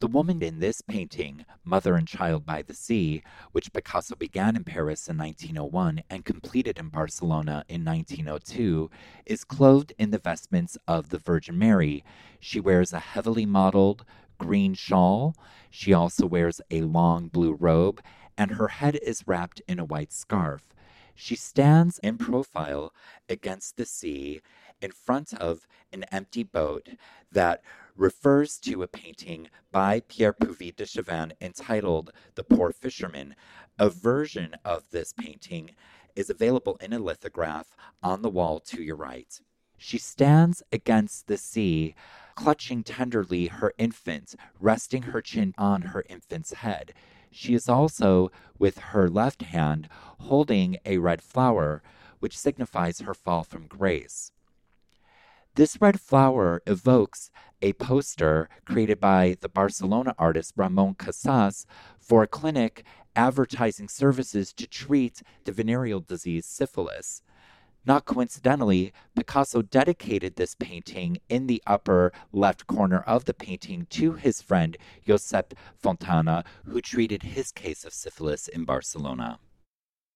The woman in this painting, Mother and Child by the Sea, which Picasso began in Paris in 1901 and completed in Barcelona in 1902, is clothed in the vestments of the Virgin Mary. She wears a heavily modeled green shawl. She also wears a long blue robe, and her head is wrapped in a white scarf. She stands in profile against the sea in front of an empty boat that refers to a painting by Pierre Puvis de Chavannes entitled The Poor Fisherman. A version of this painting is available in a lithograph on the wall to your right. She stands against the sea, clutching tenderly her infant, resting her chin on her infant's head. She is also, with her left hand, holding a red flower, which signifies her fall from grace. This red flower evokes a poster created by the Barcelona artist Ramon Casas for a clinic advertising services to treat the venereal disease syphilis. Not coincidentally, Picasso dedicated this painting in the upper left corner of the painting to his friend Josep Fontbona, who treated his case of syphilis in Barcelona.